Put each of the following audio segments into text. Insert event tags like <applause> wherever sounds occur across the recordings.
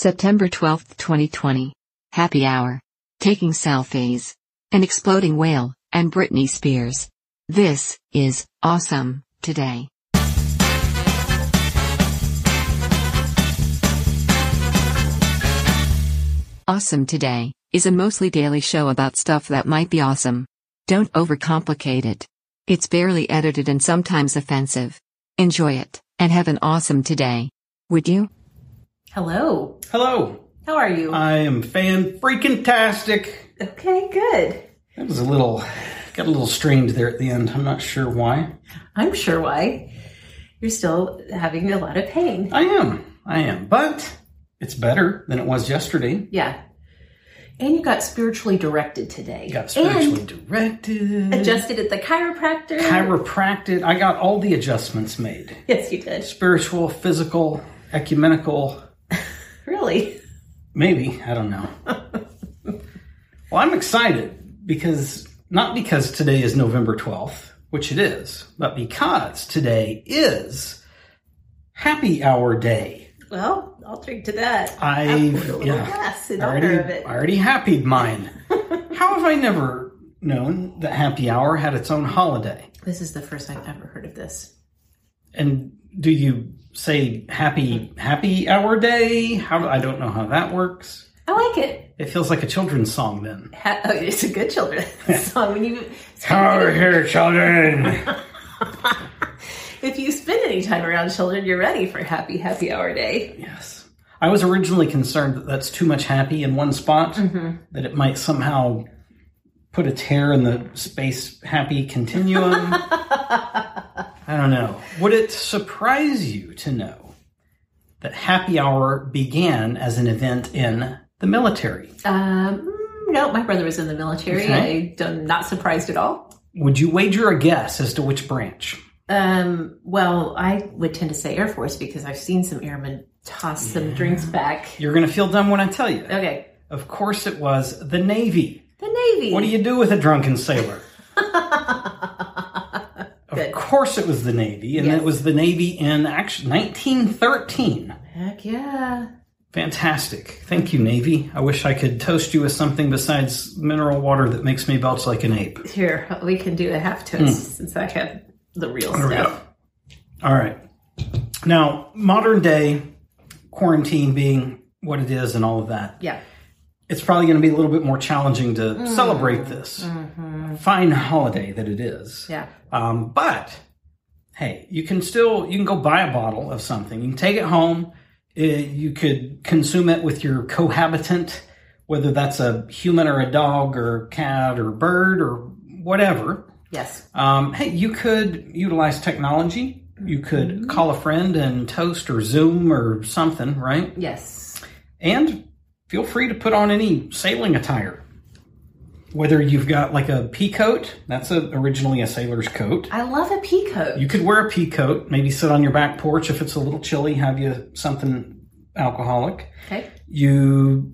September 12, 2020. Happy Hour. Taking selfies. An exploding whale, and Britney Spears. This is awesome today. Awesome Today is a mostly daily show about stuff that might be awesome. Don't overcomplicate it. It's barely edited and sometimes offensive. Enjoy it and have an awesome today. Would you? Hello. Hello. How are you? I am fan freaking tastic. okay, good. That was a little got a little strained there at the end. I'm not sure why. I'm sure why. You're still having a lot of pain. I am. I am. But it's better than it was yesterday. Yeah. And you got spiritually directed today. Got spiritually And directed. adjusted at the chiropractor. Chiropractic. I got all the adjustments made. yes, you did. Spiritual, physical, ecumenical, Really? maybe. I don't know. <laughs> well, I'm excited because not because today is November 12th, which it is, but because today is Happy Hour Day. Well, I'll drink to that. I I'll put a little yeah, glass in I honor already, already happied mine. <laughs> How have I never known that Happy Hour had its own holiday? This is the first I've ever heard of this. And do you say Happy Happy Hour Day? How I don't know how that works. I like it. It feels like a children's song then. Ha- oh, it's a good children's <laughs> song. When you Come over here, children. <laughs> if you spend any time around children, you're ready for Happy Happy Hour Day. yes. I was originally concerned that that's too much happy in one spot, Mm-hmm. that it might somehow put a tear in the space happy continuum. <laughs> I don't know. Would it surprise you to know that happy hour began as an event in the military? Um, no, my brother was in the military. Okay. I'm not surprised at all. Would you wager a guess as to which branch? Um, well, I would tend to say Air Force because I've seen some airmen toss some drinks back. You're going to feel dumb when I tell you. Okay, Of course, it was the Navy. the Navy. What do you do with a drunken sailor? <laughs> Of course, it was the Navy, and Yes. it was the Navy in actually 1913. Heck yeah. Fantastic. Thank you, Navy. I wish I could toast you with something besides mineral water that makes me belch like an ape. Here, we can do a half toast hmm. since I have the real. There stuff. All right. Now, modern day quarantine being what it is and all of that, Yeah. it's probably going to be a little bit more challenging to mm-hmm. celebrate this mm-hmm. fine holiday that it is. Yeah. Um, but hey, you can still you can go buy a bottle of something. You can take it home. Uh, you could consume it with your cohabitant, whether that's a human or a dog or cat or bird or whatever. Yes. Um, hey, you could utilize technology. You could call a friend and toast or Zoom or something, right? Yes. And feel free to put on any sailing attire. Whether you've got like a pea coat, that's a, originally a sailor's coat. I love a pea coat. You could wear a pea coat, maybe sit on your back porch if it's a little chilly, have you something alcoholic. okay. You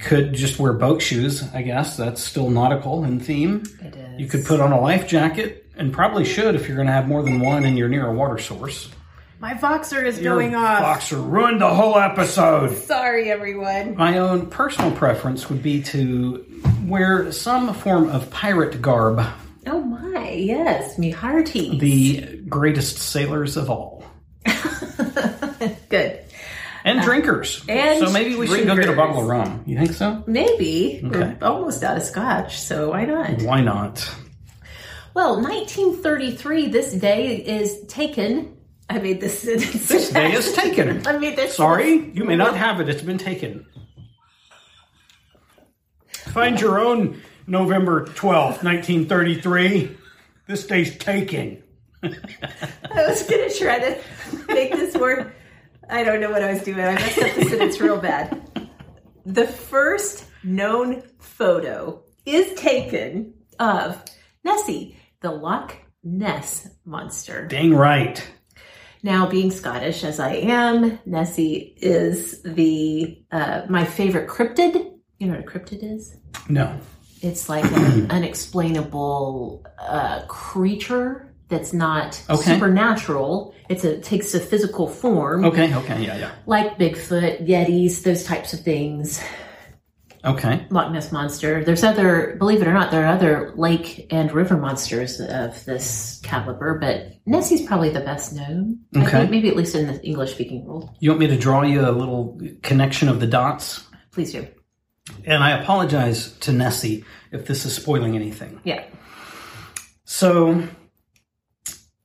could just wear boat shoes, I guess. That's still nautical in theme. It is. You could put on a life jacket, and probably should if you're going to have more than one and you're near a water source. My Voxer is Your going off. Voxer ruined the whole episode. Sorry, everyone. My own personal preference would be to wear some form of pirate garb, Oh my, yes, me hearty. the greatest sailors of all. <laughs> Good. And drinkers. Uh, and so maybe we should go get a bottle of rum. You think so? Maybe. Okay. We're almost out of scotch, so why not? Why not? Well, 1933, this day is taken. I made this sentence. This day is taken. <laughs> I made this. Sorry, you may not have it. It's been taken. Find your own November 12th, 1933. This day's taken. I was going to try to make this work. I don't know what I was doing. I messed up the sentence real bad. The first known photo is taken of Nessie, the Loch Ness monster. Dang right. Now, being Scottish as I am, Nessie is the uh, my favorite cryptid. You know what a cryptid is? No. It's like an <clears throat> unexplainable uh, creature that's not Okay. supernatural. It's a it takes a physical form, Okay, okay, yeah, yeah. like Bigfoot, Yetis, those types of things. Okay. Loch Ness monster. There's other, believe it or not, there are other lake and river monsters of this caliber, but Nessie's probably the best known. Okay. maybe at least in the English speaking world. You want me to draw you a little connection of the dots? Please do. And I apologize to Nessie if this is spoiling anything. Yeah. So,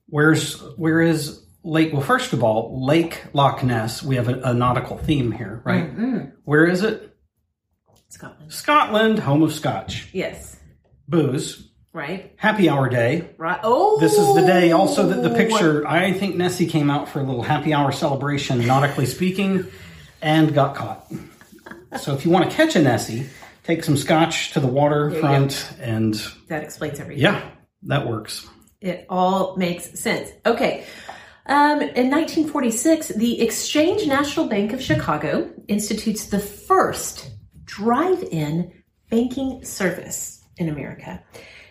where's where is Lake? Well, first of all, Lake Loch Ness. We have a, a nautical theme here, right? Mm-hmm. Where is it? Scotland. Scotland, home of Scotch, Yes. booze, Right. happy hour day. Right. Oh, This is the day. Also, that the picture. I think Nessie came out for a little happy hour celebration, nautically speaking, and got caught. So, if you want to catch a Nessie, take some scotch to the waterfront, and That explains everything. yeah, that works. It all makes sense. Okay. Um, in 1946, the Exchange National Bank of Chicago institutes the first drive in banking service in America.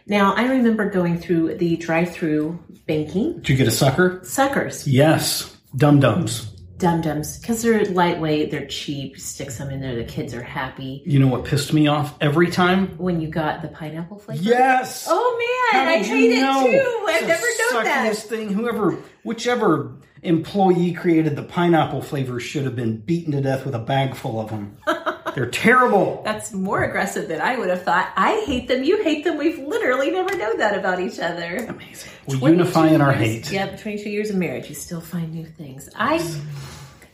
Now, I remember going through the drive through banking. Did you get a sucker? Suckers, Yes, dum dums. Dum dums, because they're lightweight, they're cheap, stick some in there, the kids are happy. You know what pissed me off every time? When you got the pineapple flavor? Yes. Oh man, How I hate know? it too. I've never known that. suckiest thing. Whoever, whichever employee created the pineapple flavor should have been beaten to death with a bag full of them. <laughs> They're terrible. That's more aggressive than I would have thought. I hate them. You hate them. We've literally never known that about each other. Amazing. We unify in our years- hate. Yep, 22 years of marriage. You still find new things. I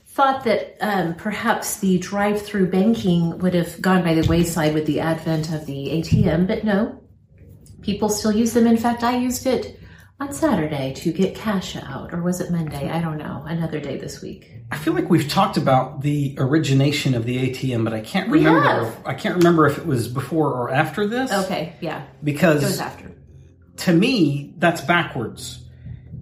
thought that um, perhaps the drive through banking would have gone by the wayside with the advent of the ATM, but no. People still use them. In fact, I used it on Saturday to get cash out. Or was it Monday? I don't know. Another day this week. I feel like we've talked about the origination of the ATM, but I can't We remember. have. I can't remember if it was before or after this. Okay, yeah. Because it was after. to me, that's backwards.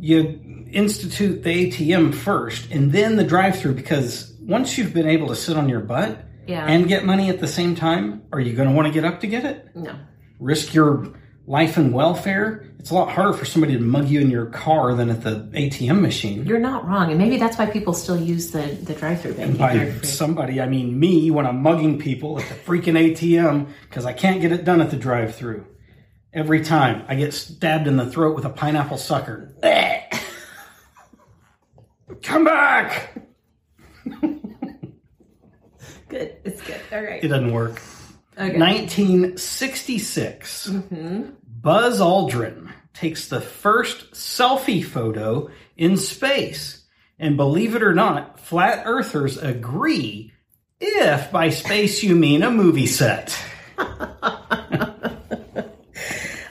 You institute the ATM first and then the drive through because once you've been able to sit on your butt Yeah. and get money at the same time, are you going to want to get up to get it? No. Risk your life and welfare? It's a lot harder for somebody to mug you in your car than at the ATM machine. You're not wrong, and maybe that's why people still use the, the drive-through banking. By Drive-through. somebody, I mean me when I'm mugging people at the freaking ATM because I can't get it done at the drive through. Every time I get stabbed in the throat with a pineapple sucker. <laughs> Come back! <laughs> Good, it's good. All right. It doesn't work. Okay. 1966. Mm-hmm. Buzz Aldrin takes the first selfie photo in space. And believe it or not, flat earthers agree if by space you mean a movie set. <laughs>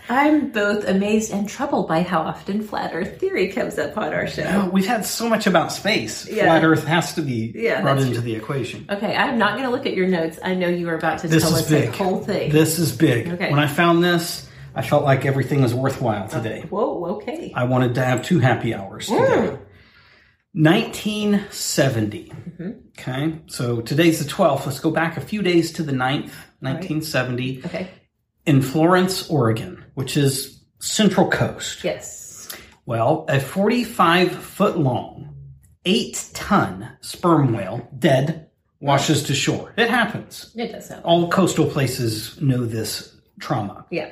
I'm both amazed and troubled by how often flat Earth theory comes up on our show. Oh, we've had so much about space. Yeah. Flat Earth has to be Yeah, brought into true. the equation. Okay, I'm not going to look at your notes. I know you are about to This tell us big. the whole thing. This is big. Okay. When I found this, I felt like everything was worthwhile today. Whoa, okay. I wanted to have two happy hours today. 1970. Mm-hmm. Okay, so today's the 12th. Let's go back a few days to the 9th, 1970, Okay. in Florence, Oregon, which is Central Coast. Yes. Well, a 45 foot long, 8 ton sperm whale, dead, washes to shore. It happens. It does sound. All coastal places know this trauma. Yeah.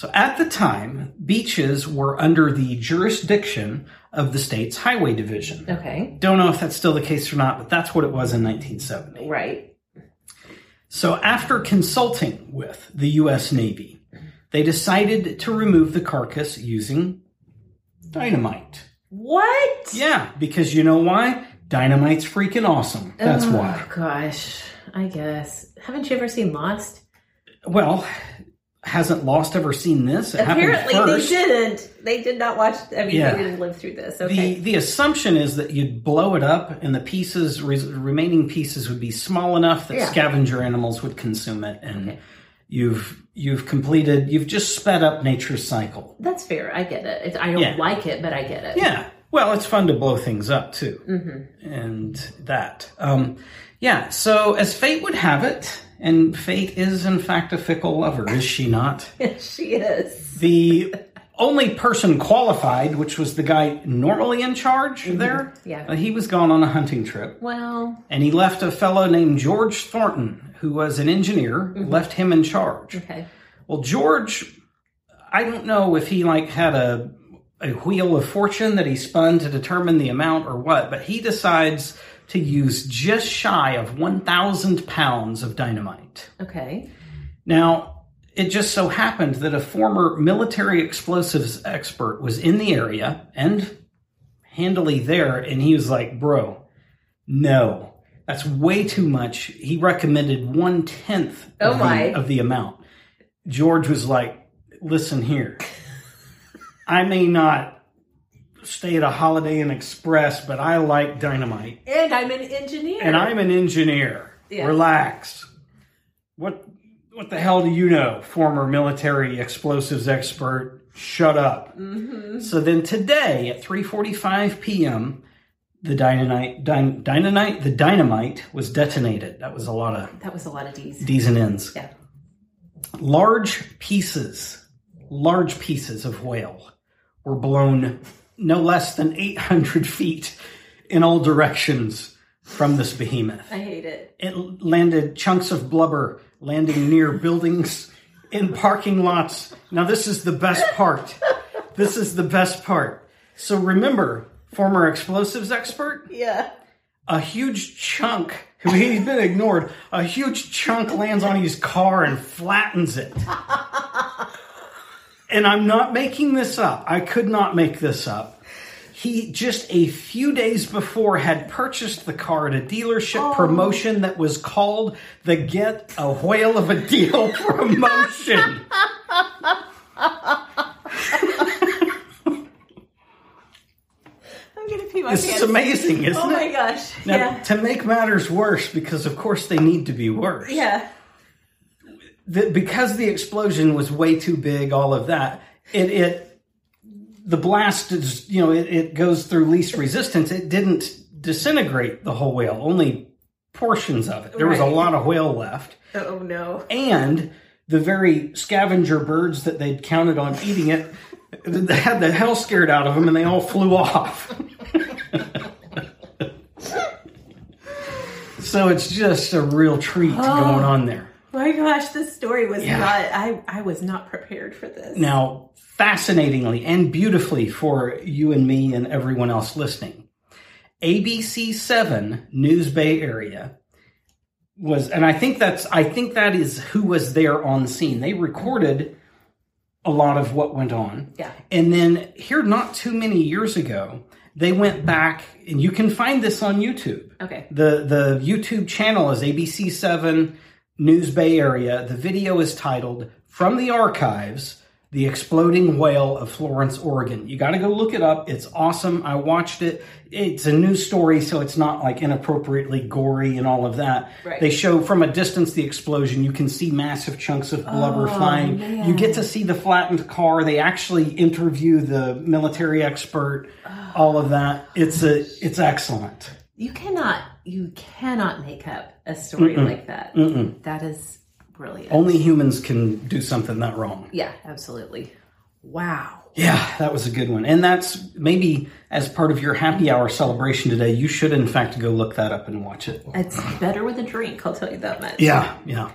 So at the time, beaches were under the jurisdiction of the state's highway division. Okay. Don't know if that's still the case or not, but that's what it was in 1970. Right. So after consulting with the U.S. Navy, they decided to remove the carcass using dynamite. What? Yeah, because you know why? Dynamite's freaking awesome. That's oh, why. Gosh, I guess. Haven't you ever seen Lost? Well, hasn't Lost ever seen this? It Apparently they didn't. They did not watch. I mean, Yeah. they didn't live through this. Okay. The the assumption is that you'd blow it up, and the pieces, res, remaining pieces, would be small enough that Yeah. scavenger animals would consume it, and you've you've completed, you've just sped up nature's cycle. That's fair. I get it. It's, I don't Yeah. like it, but I get it. Yeah, well, it's fun to blow things up too, Mm-hmm. and that. Um, yeah. So as fate would have it, and fate is in fact a fickle lover, is she not? <laughs> Yes, she is. the only person qualified, which was the guy normally in charge there, Mm-hmm. Yeah. uh, he was gone on a hunting trip. Well, And he left a fellow named George Thornton, who was an engineer, left him in charge. Mm-hmm. okay. Well, George, I don't know if he like had a a wheel of fortune that he spun to determine the amount or what, but he decides to use just shy of 1,000 pounds of dynamite. Okay. Now, it just so happened that a former military explosives expert was in the area and handily there, and he was like, Bro, no, that's way too much. He recommended one tenth Oh of, my. the, of the amount. George was like, Listen here, I may not stay at a Holiday Inn Express, but I like dynamite And I'm an engineer. and I'm an engineer. Yeah. Relax. What what the hell do you know, former military explosives expert? Shut up. Mm-hmm. So then today at 3:45 p.m., the dynamite, dyn, dynamite, the dynamite was detonated. That was a lot of That was a lot of D's. D's and N's. Yeah. Large pieces, large pieces of whale were blown no less than 800 feet in all directions from this behemoth. I hate it. It landed chunks of blubber landing near buildings in parking lots. Now, this is the best part. This is the best part. So, remember, former explosives expert, Yeah. a huge chunk, <laughs> he's been ignored, a huge chunk lands on his car and flattens it. <laughs> And I'm not making this up. I could not make this up. He just a few days before had purchased the car at a dealership oh. promotion that was called the Get a Whale of a Deal <laughs> promotion. I'm gonna pee my This is amazing, isn't it? Oh my gosh. Now, yeah. to make matters worse, because of course they need to be worse. Yeah. The, because the explosion was way too big, all of that, it, it the blast is, you know, it, it goes through least resistance. It didn't disintegrate the whole whale, only portions of it. There was a Right. lot of whale left. Oh no. And the very scavenger birds that they'd counted on eating it, they had the hell scared out of them and they all flew off. <laughs> so it's just a real treat going oh. on there. My gosh, this story was Yeah. not. I I was not prepared for this. Now, fascinatingly and beautifully for you and me and everyone else listening, ABC7 News Bay Area was, and I think that's, I think that is who was there on scene. They recorded a lot of what went on. Yeah. And then here, not too many years ago, they went back, and you can find this on YouTube. Okay. The the YouTube channel is ABC7 News Bay Area. The video is titled "From the Archives: The Exploding Whale of Florence, Oregon. You got to go look it up. It's awesome. I watched it. It's a news story, so it's not like inappropriately gory and all of that. Right. They show from a distance the explosion. You can see massive chunks of blubber oh, flying. You get to see the flattened car. They actually interview the military expert. All of that. It's a. It's excellent. You cannot, you cannot make up a story like that. That is brilliant. Only humans can do something that wrong. yeah, absolutely. Wow. Yeah, that was a good one. And that's maybe as part of your happy hour celebration today, you should in fact go look that up and watch it. It's better with a drink, I'll tell you that much. Yeah, yeah.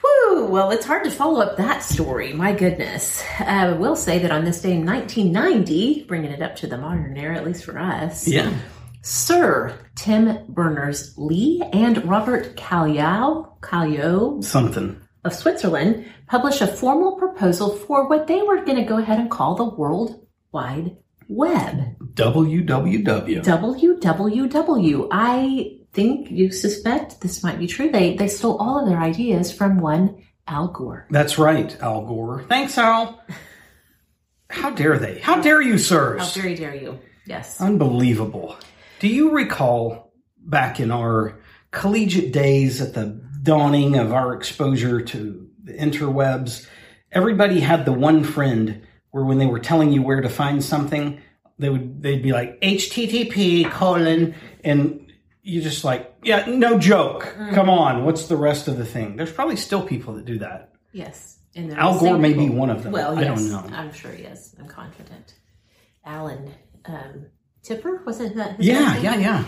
Whew, well, it's hard to follow up that story. My goodness. Uh, I will say that on this day in 1990, bringing it up to the modern era, at least for us, Yeah. Sir Tim Berners Lee and Robert Cailliau, Cailliau Something. of Switzerland published a formal proposal for what they were going to go ahead and call the World Wide Web. WWW. WWW. I think you suspect this might be true. They they stole all of their ideas from one Al Gore. That's right, Al Gore. Thanks, Al. How dare they? How dare you, How sirs? very dare you? Yes. Unbelievable. Do you recall back in our collegiate days at the dawning of our exposure to the interwebs, everybody had the one friend where when they were telling you where to find something, they would they'd be like HTTP colon and you're just like, yeah, no joke. Come on, what's the rest of the thing? There's probably still people that do that. Yes. And Al Gore may be one of them. Well, I yes, don't know. I'm sure he is. I'm confident. Alan um, Tipper wasn't that? His Yeah, name? yeah, yeah.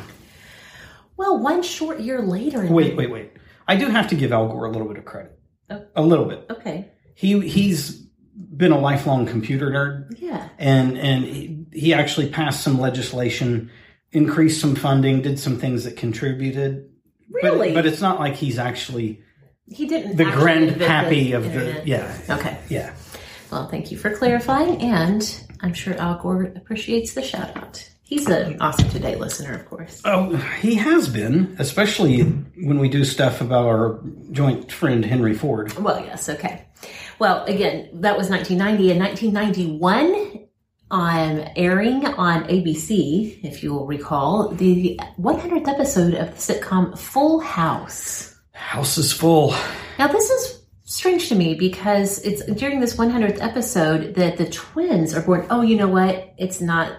Well, one short year later. Wait, wait, wait. I do have to give Al Gore a little bit of credit. Oh. A little bit. Okay. He he's been a lifelong computer nerd, Yeah. and and he, he actually passed some legislation, increased some funding, did some things that contributed. Really? But, but it's not like he's actually He didn't. the actually grand invent pappy of the yeah Okay. yeah. Well, thank you for clarifying, and I'm sure Al Gore appreciates the shout out. He's an awesome today listener, of course. Oh, he has been, especially when we do stuff about our joint friend Henry Ford. Well, yes, okay. Well, again, that was 1990. In 1991, on airing on ABC, if you will recall, the 100th episode of the sitcom Full House. House is full. Now, this is strange to me because it's during this 100th episode that the twins are born. Oh, you know what? It's not.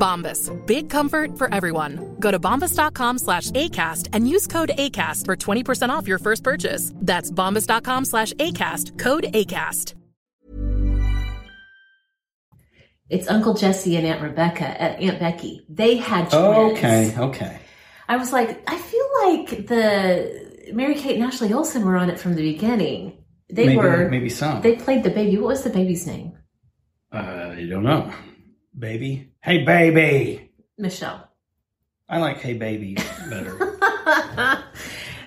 Bombas. Big comfort for everyone. Go to bombas.com slash ACAST and use code ACAST for 20% off your first purchase. That's bombas.com slash ACAST. Code ACAST. It's Uncle Jesse and Aunt Rebecca, uh, Aunt Becky. They had twins. Oh, okay, okay. I was like, I feel like the Mary Kate and Ashley Olsen were on it from the beginning. They maybe, were. maybe some. They played the baby. What was the baby's name? Uh, you don't know. Baby. Hey, baby. Michelle. I like Hey Baby better. <laughs>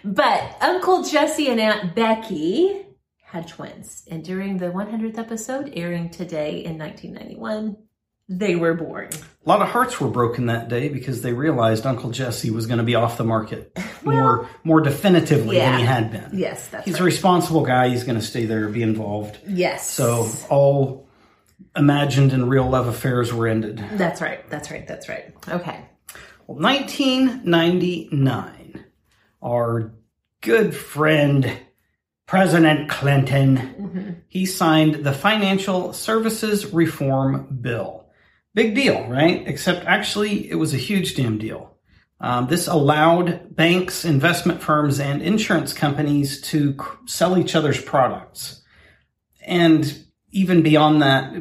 but Uncle Jesse and Aunt Becky had twins. And during the 100th episode, airing today in 1991, they were born. a lot of hearts were broken that day because they realized Uncle Jesse was going to be off the market <laughs> more more definitively yeah. than he had been. Yes, that's He's right. a responsible guy. He's going to stay there, be involved. Yes. So all imagined and real love affairs were ended. That's right. That's right. That's right. Okay. Well, 1999, our good friend President Clinton, he signed the Financial Services Reform Bill. Big deal, right? Except actually, it was a huge damn deal. Um, this allowed banks, investment firms, and insurance companies to c- sell each other's products. And even beyond that,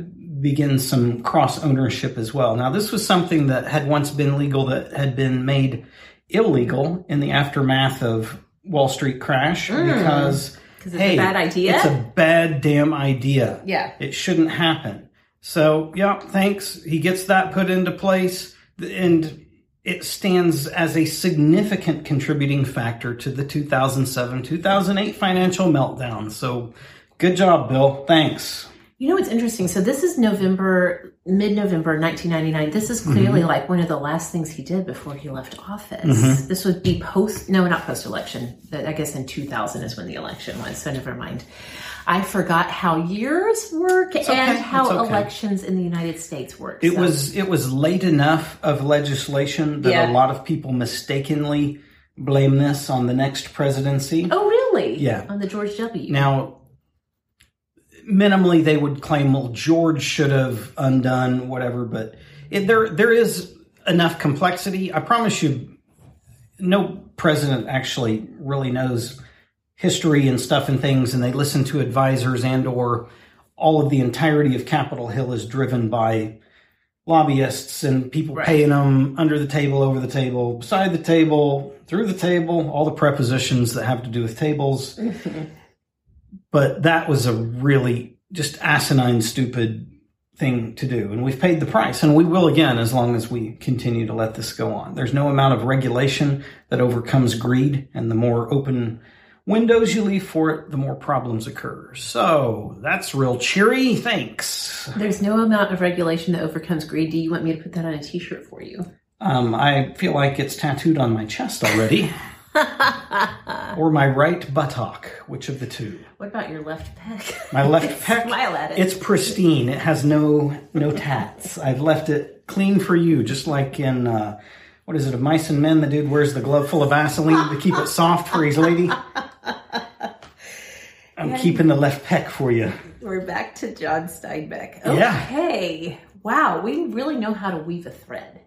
begins some cross ownership as well. Now, this was something that had once been legal that had been made illegal in the aftermath of Wall Street crash mm. because, it's a hey, bad idea? It's a bad damn idea. Yeah. It shouldn't happen. So, yeah, thanks. He gets that put into place and it stands as a significant contributing factor to the 2007 2008 financial meltdown. So, good job, Bill. Thanks. You know what's interesting? So this is November, mid-November, 1999. This is clearly Mm-hmm. like one of the last things he did before he left office. This would be post, no, not post-election. But I guess in 2000 is when the election was. So never mind. I forgot how years work and how okay. elections in the United States work. It So- was it was late enough of legislation that Yeah. a lot of people mistakenly blame this on the next presidency. Oh, really? Yeah. On the George W. Now, minimally, they would claim, well, George should have undone whatever, but it, there there is enough complexity. I promise you, no president actually really knows history and stuff and things, and they listen to advisors and or all of the entirety of Capitol Hill is driven by lobbyists and people Right. paying them under the table, over the table, beside the table, through the table, all the prepositions that have to do with tables. <laughs> but that was a really just asinine, stupid thing to do. And we've paid the price, and we will again as long as we continue to let this go on. There's no amount of regulation that overcomes greed, and the more open windows you leave for it, the more problems occur. So that's real cheery. Thanks. There's no amount of regulation that overcomes greed. Do you want me to put that on a t-shirt for you? Um, I feel like it's tattooed on my chest already. <laughs> <laughs> or my right buttock, which of the two? What about your left pec? My left <laughs> pec. Smile at it. It's pristine. It has no no tats. I've left it clean for you, just like in uh, what is it? Of Mice and Men, the dude wears the glove full of Vaseline to keep it soft for his lady. <laughs> I'm keeping the left pec for you. We're back to John Steinbeck. Yeah. Okay. Wow, we really know how to weave a thread.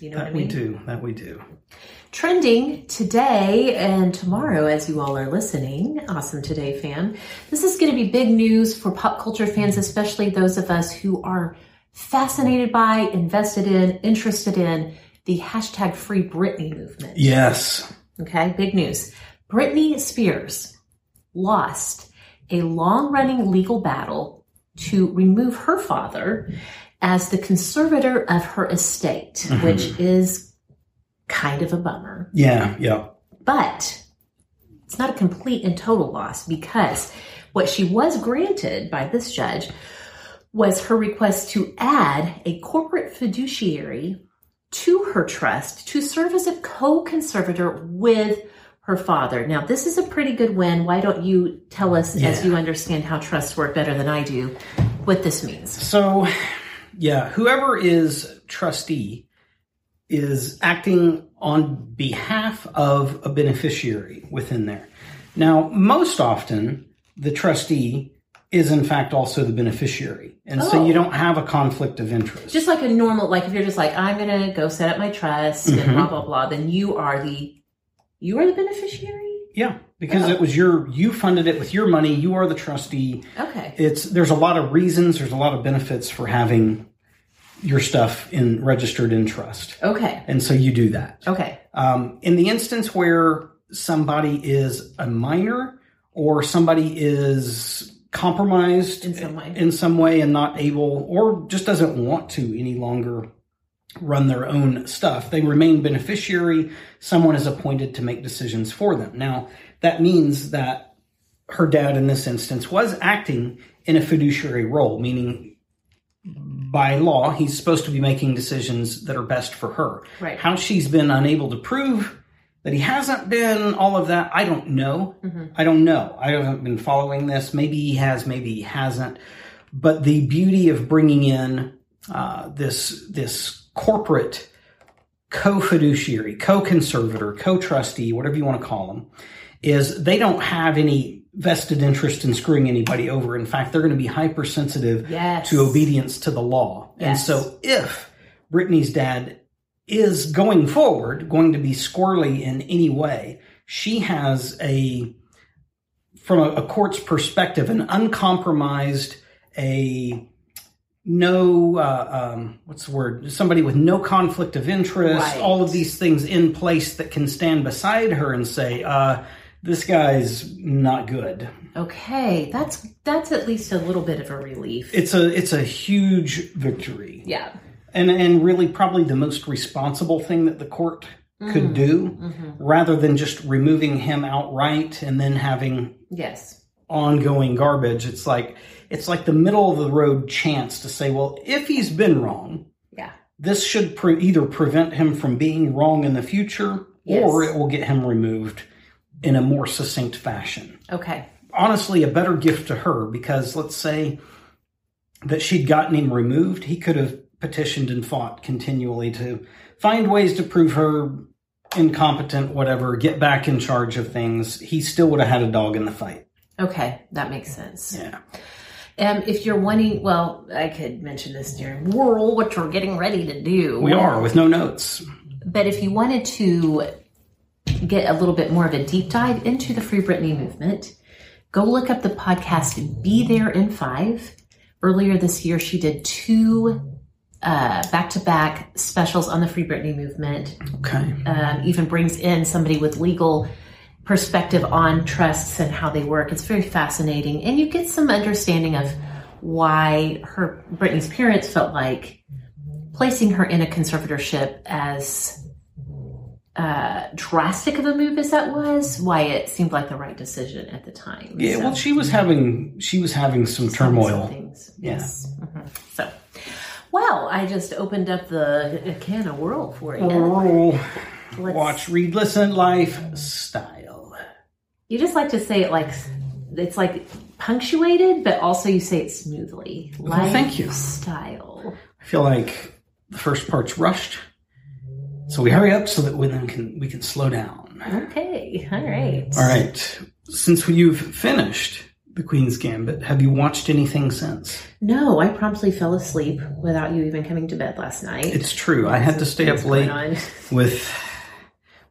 You know what I That we do. That we do. Trending today and tomorrow, as you all are listening, Awesome Today fan, this is going to be big news for pop culture fans, especially those of us who are fascinated by, invested in, interested in the hashtag Free Britney movement. Yes. Okay, big news. Britney Spears lost a long running legal battle to remove her father as the conservator of her estate, mm-hmm. which is kind of a bummer. Yeah. Yeah. But it's not a complete and total loss because what she was granted by this judge was her request to add a corporate fiduciary to her trust to serve as a co-conservator with her father. Now, this is a pretty good win. Why don't you tell us, as you understand how trusts work better than I do, what this means? So, yeah, whoever is trustee is acting on behalf of a beneficiary within there. Now, most often, the trustee is in fact also the beneficiary. And so Oh. you don't have a conflict of interest. Just like a normal, like if you're just like, I'm going to go set up my trust Mm-hmm. blah, blah, blah, then you are the, you are the beneficiary? yeah, because it was your you funded it with your money, you are the trustee. Okay. It's there's a lot of reasons, there's a lot of benefits for having your stuff in registered in trust. Okay. And so you do that. Okay. Um, in the instance where somebody is a minor or somebody is compromised In some way. in some way and not able or just doesn't want to any longer run their own stuff, they remain beneficiary. Someone is appointed to make decisions for them. Now, that means that her dad in this instance was acting in a fiduciary role, meaning by law, he's supposed to be making decisions that are best for her. Right. How she's been unable to prove that he hasn't been all of that, I don't know. I don't know. I haven't been following this. Maybe he has, maybe he hasn't. But the beauty of bringing in uh, this this corporate co-fiduciary, co-conservator, co-trustee, whatever you want to call them, is they don't have any vested interest in screwing anybody over. In fact, they're going to be hypersensitive Yes. to obedience to the law. And so if Britney's dad is going forward going to be squirrely in any way. She has a, from a, a court's perspective, an uncompromised, a no, uh, um, what's the word? Somebody with no conflict of interest, Right. all of these things in place that can stand beside her and say, uh, this guy's not good. Okay, that's that's at least a little bit of a relief. It's a it's a huge victory. yeah. and and really probably the most responsible thing that the court could mm-hmm. do mm-hmm. rather than just removing him outright and then having Yes. ongoing garbage it's like it's like the middle of the road chance to say well if he's been wrong Yeah. this should pre- either prevent him from being wrong in the future or it will get him removed in a more succinct fashion Okay. honestly a better gift to her because let's say that she'd gotten him removed, he could have petitioned and fought continually to find ways to prove her incompetent, whatever, get back in charge of things. He still would have had a dog in the fight. Okay, that makes sense. Yeah. Um, if you're wanting, well, I could mention this during Whirl, what we're getting ready to do. We are with no notes. But if you wanted to get a little bit more of a deep dive into the Free Britney movement, go look up the podcast Be There in Five. Earlier this year, she did two back to back specials on the Free Britney movement. Okay. Um, even brings in somebody with legal perspective on trusts and how they work. It's very fascinating. And you get some understanding of why her Britney's parents felt like placing her in a conservatorship as uh, drastic of a move as that was, why it seemed like the right decision at the time. Yeah, So- well she was having she was having some turmoil. things. Yeah. Yes. Mhm. So, well, I just opened up the can of world for you. Rural Let's- watch, read, listen, lifestyle. You just like to say it like it's like punctuated, but also you say it smoothly. Well, thank you. Style. I feel like the first part's rushed. So we hurry up so that we then can we can slow down. Okay. All right. All right. Since you've finished the Queen's Gambit, have you watched anything since? No, I promptly fell asleep without you even coming to bed last night. It's true. I had to stay up late <laughs> with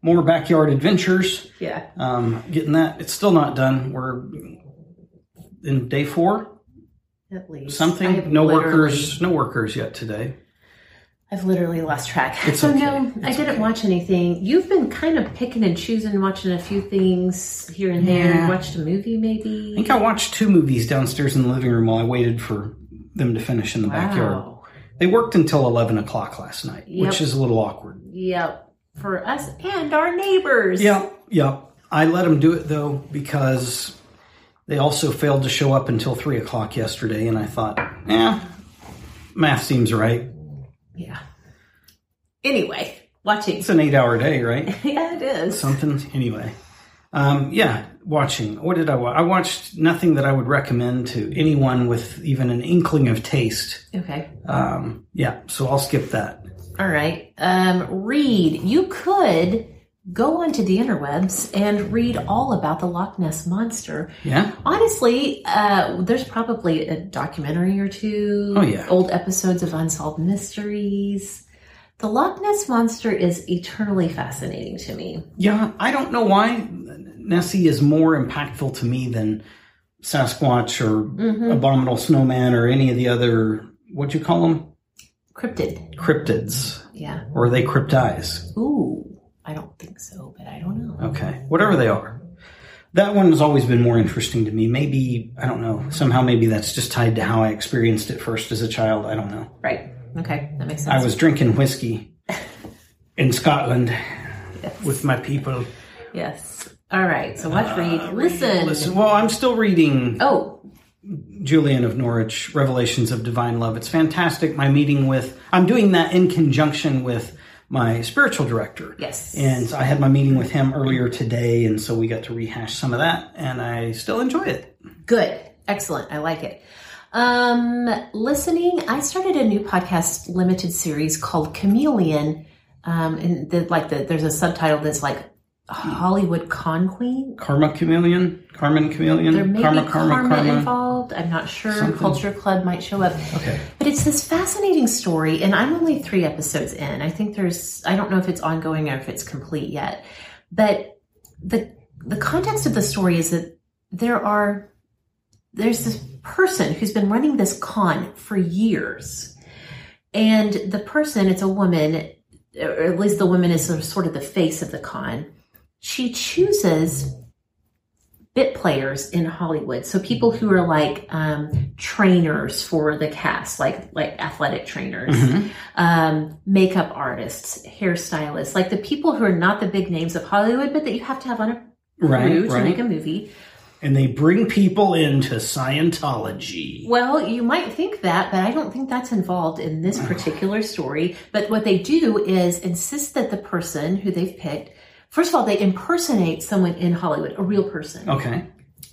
more backyard adventures. Yeah. Um, getting that. It's still not done. We're in day four. At least Something. No literally- workers. No workers yet today. I've literally lost track. It's <laughs> so okay. no, I didn't okay. watch anything. You've been kind of picking and choosing, watching a few things here and there. Yeah. Watched a movie, maybe. I think I watched two movies downstairs in the living room while I waited for them to finish in the backyard. They worked until 11 o'clock last night, Yep. which is a little awkward. Yep. For us and our neighbors. Yep, yep. I let them do it though because they also failed to show up until 3 o'clock yesterday, and I thought, eh, math seems right. Yeah. Anyway, watching. It's an eight hour day, right? <laughs> yeah, it is. Something. Anyway. Um, yeah, watching. What did I watch? I watched nothing that I would recommend to anyone with even an inkling of taste. Okay. Um, yeah, so I'll skip that. All right. Um, read. You could go onto the interwebs and read all about the Loch Ness monster. Yeah? Honestly, uh, there's probably a documentary or two. Oh, yeah. Old episodes of Unsolved Mysteries. The Loch Ness monster is eternally fascinating to me. Yeah, I don't know why Nessie is more impactful to me than Sasquatch or Mm-hmm. Abominable Snowman or any of the other, what you call them? Cryptid. Cryptids. Yeah. Or are they cryptides? Ooh. I don't think so, but I don't know. Okay, whatever they are. That one has always been more interesting to me. Maybe, I don't know, somehow maybe that's just tied to how I experienced it first as a child. I don't know. Right. Okay. That makes sense. I was drinking whiskey in Scotland with my people. Yes. All right. So watch, read, listen. Uh, Listen, well, I'm still reading Oh, Julian of Norwich, Revelations of Divine Love. It's fantastic. My meeting with, I'm doing that in conjunction with my spiritual director. Yes. And I had my meeting with him earlier today, and so we got to rehash some of that, and I still enjoy it. good. Excellent. I like it. Um, listening, I started a new podcast limited series called Chameleon. Um, and the, like the, there's a subtitle that's like Hollywood con queen. Karma Chameleon, Carmen Chameleon, There may Karma, be Karma, karma, Karma. involved. I'm not sure. Something. Culture Club might show up. Okay. But it's this fascinating story, and I'm only three episodes in. I think there's, I don't know if it's ongoing or if it's complete yet. But the the context of the story is that there are there's this person who's been running this con for years, and the person, it's a woman, or at least the woman is sort of, sort of the face of the con. She chooses bit players in Hollywood. So people who are like um, trainers for the cast, like like athletic trainers, Mm-hmm. um, makeup artists, hairstylists, like the people who are not the big names of Hollywood, but that you have to have on a Right, crew to right. make a movie. And they bring people into Scientology. Well, you might think that, but I don't think that's involved in this <sighs> particular story. But what they do is insist that the person who they've picked, first of all, they impersonate someone in Hollywood, a real person. Okay.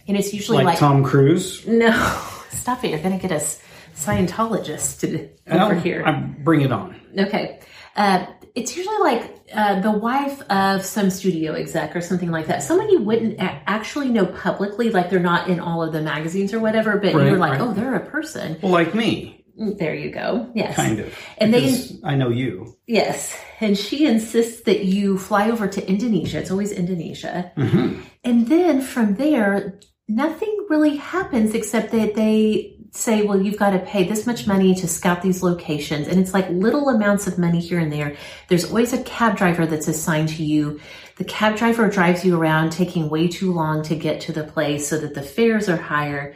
And it's usually Like, like, Tom Cruise. no, <laughs> stop it. You're going to get us Scientologists to, over Well, here. I, bring it on. Okay. Uh, it's usually like uh, the wife of some studio exec or something like that. Someone you wouldn't a- actually know publicly, like they're not in all of the magazines or whatever, but Right, you're like, right. oh, they're a person. Well, like me, There you go. Yes. kind of. And they- I know you. Yes. And she insists that you fly over to Indonesia. It's always Indonesia. Mm-hmm. And then from there, nothing really happens except that they say, well, you've got to pay this much money to scout these locations. And it's like little amounts of money here and there. There's always a cab driver that's assigned to you. The cab driver drives you around, taking way too long to get to the place so that the fares are higher.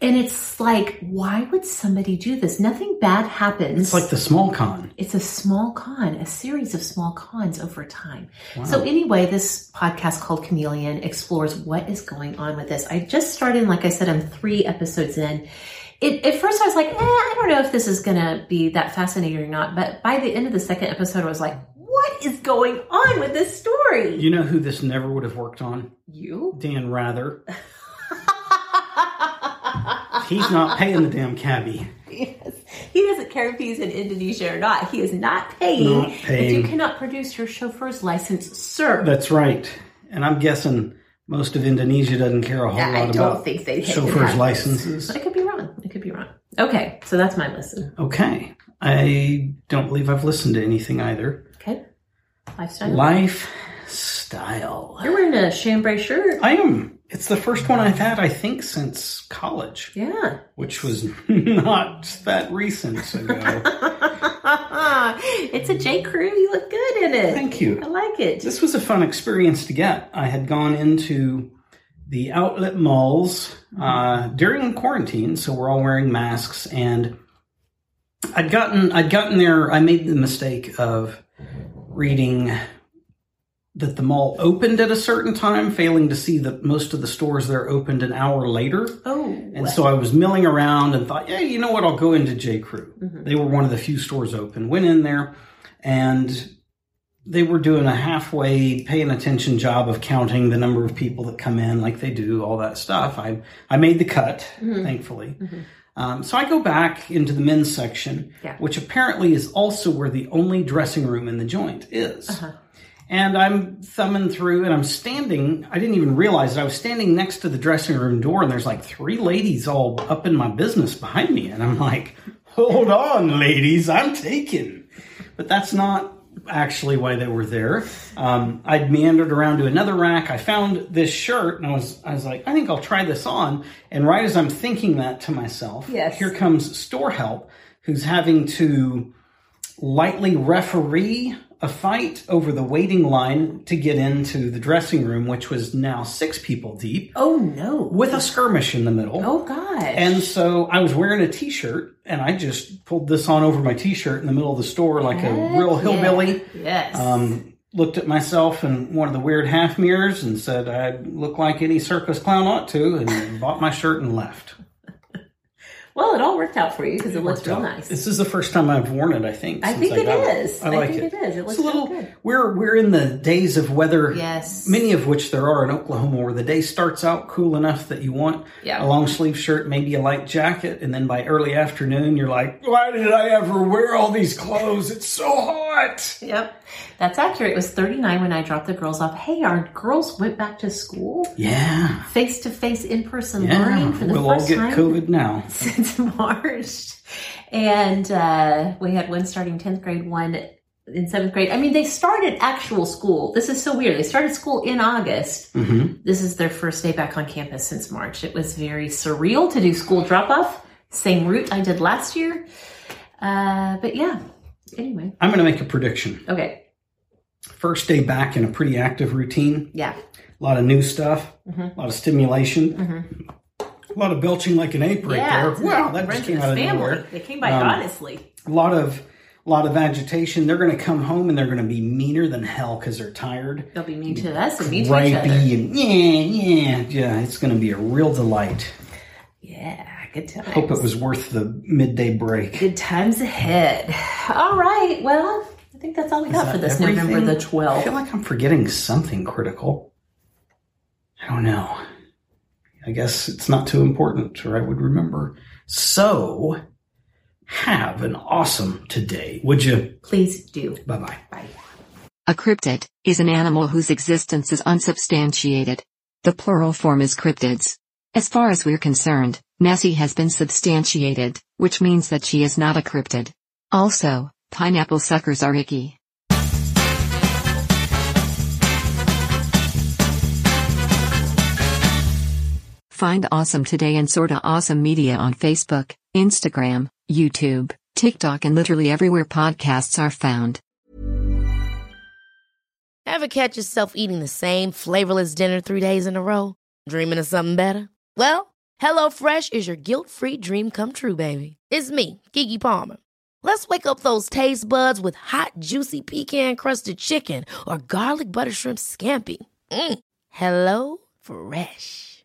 And it's like, why would somebody do this? Nothing bad happens. It's like the small con. It's a small con, a series of small cons over time. So anyway, this podcast called Chameleon explores what is going on with this. I just started, like I said, I'm three episodes in. It, at first I was like, eh, I don't know if this is going to be that fascinating or not. But by the end of the second episode, I was like, what is going on with this story? You know who this never would have worked on? You? Dan Rather. <laughs> He's not paying the damn cabbie. <laughs> Yes. He doesn't care if he's in Indonesia or not. He is not paying, Not if paying. you cannot produce your chauffeur's license, sir. That's right. And I'm guessing most of Indonesia doesn't care a whole I lot don't about think they chauffeurs' licenses. I could be wrong. I could be wrong. Okay, so that's my listen. Okay. I don't believe I've listened to anything either. Okay, lifestyle. Lifestyle. You're wearing a chambray shirt. I am. It's the first one I've had, I think, since college, Yeah. which was <laughs> not that recent ago. <laughs> it's a J. Crew. You look good in it. Thank you. I like it. This was a fun experience to get. I had gone into the outlet malls uh, during quarantine, so we're all wearing masks, and I'd gotten I'd gotten there. I made the mistake of reading that the mall opened at a certain time, failing to see that most of the stores there opened an hour later. oh, And so I was milling around and thought, yeah, you know what? I'll go into J. Crew. Mm-hmm. They were one of the few stores open. Went in there and they were doing a halfway paying attention job of counting the number of people that come in like they do, all that stuff. I, I made the cut, mm-hmm. thankfully. Mm-hmm. Um, so I go back into the men's section, Yeah. which apparently is also where the only dressing room in the joint is. Uh-huh. And I'm thumbing through and I'm standing, I didn't even realize it. I was standing next to the dressing room door and there's like three ladies all up in my business behind me. And I'm like, hold on, ladies, I'm taken. But that's not actually why they were there. Um, I'd meandered around to another rack. I found this shirt and I was, I was like, I think I'll try this on. And right as I'm thinking that to myself, Yes. here comes store help who's having to lightly referee a fight over the waiting line to get into the dressing room, which was now six people deep, oh no. with a skirmish in the middle. Oh god! And so I was wearing a t-shirt and I just pulled this on over my t-shirt in the middle of the store like a real hillbilly. yeah. Yes. Um, looked at myself in one of the weird half mirrors and said I look like any circus clown ought to and <laughs> bought my shirt and left. Well, it all worked out for you because it, looks real out. nice. This is the first time I've worn it. I think. I think it got is. I I like think it. it is. It looks it's a little. good. We're we're in the days of weather. Yes. Many of which there are in Oklahoma, where the day starts out cool enough that you want Yeah. a long sleeve shirt, maybe a light jacket, and then by early afternoon you're like, "Why did I ever wear all these clothes? It's so hot." Yep, that's accurate. It was 39 when I dropped the girls off. Hey, our girls went back to school, Yeah. face to face, in person Yeah. learning for the We'll all get time COVID now. <laughs> <laughs> since March. And uh, we had one starting 10th grade, one in seventh grade. I mean, they started actual school. This is so weird. They started school in August. Mm-hmm. This is their first day back on campus since March. It was very surreal to do school drop off. Same route I did last year. Uh, but yeah, anyway. I'm going to make a prediction. Okay. First day back in a pretty active routine. Yeah. A lot of new stuff. Mhm. A lot of stimulation. A lot of belching like an ape right yeah. there. Wow, that just came out of family. nowhere. They came by Um, honestly. A lot of a lot of agitation. They're going to come home and they're going to be meaner than hell because they're tired. They'll be mean to us and mean to each other. And yeah, yeah, yeah. It's going to be a real delight. Yeah, good times. Hope it was worth the midday break. Good times ahead. All right. Well, I think that's all we got for this everything? November the 12th. I feel like I'm forgetting something critical. I don't know. I guess it's not too important, or I would remember. So, have an awesome today, would you? Please do. Bye bye. Bye. A cryptid is an animal whose existence is unsubstantiated. The plural form is cryptids. As far as we're concerned, Nessie has been substantiated, which means that she is not a cryptid. Also, pineapple suckers are icky. Find Awesome Today and Sorta Awesome Media on Facebook, Instagram, YouTube, TikTok, and literally everywhere podcasts are found. Ever catch yourself eating the same flavorless dinner three days in a row? Dreaming of something better? Well, HelloFresh is your guilt-free dream come true, baby. It's me, Keke Palmer. Let's wake up those taste buds with hot, juicy pecan-crusted chicken or garlic butter shrimp scampi. Mm. Hello Fresh.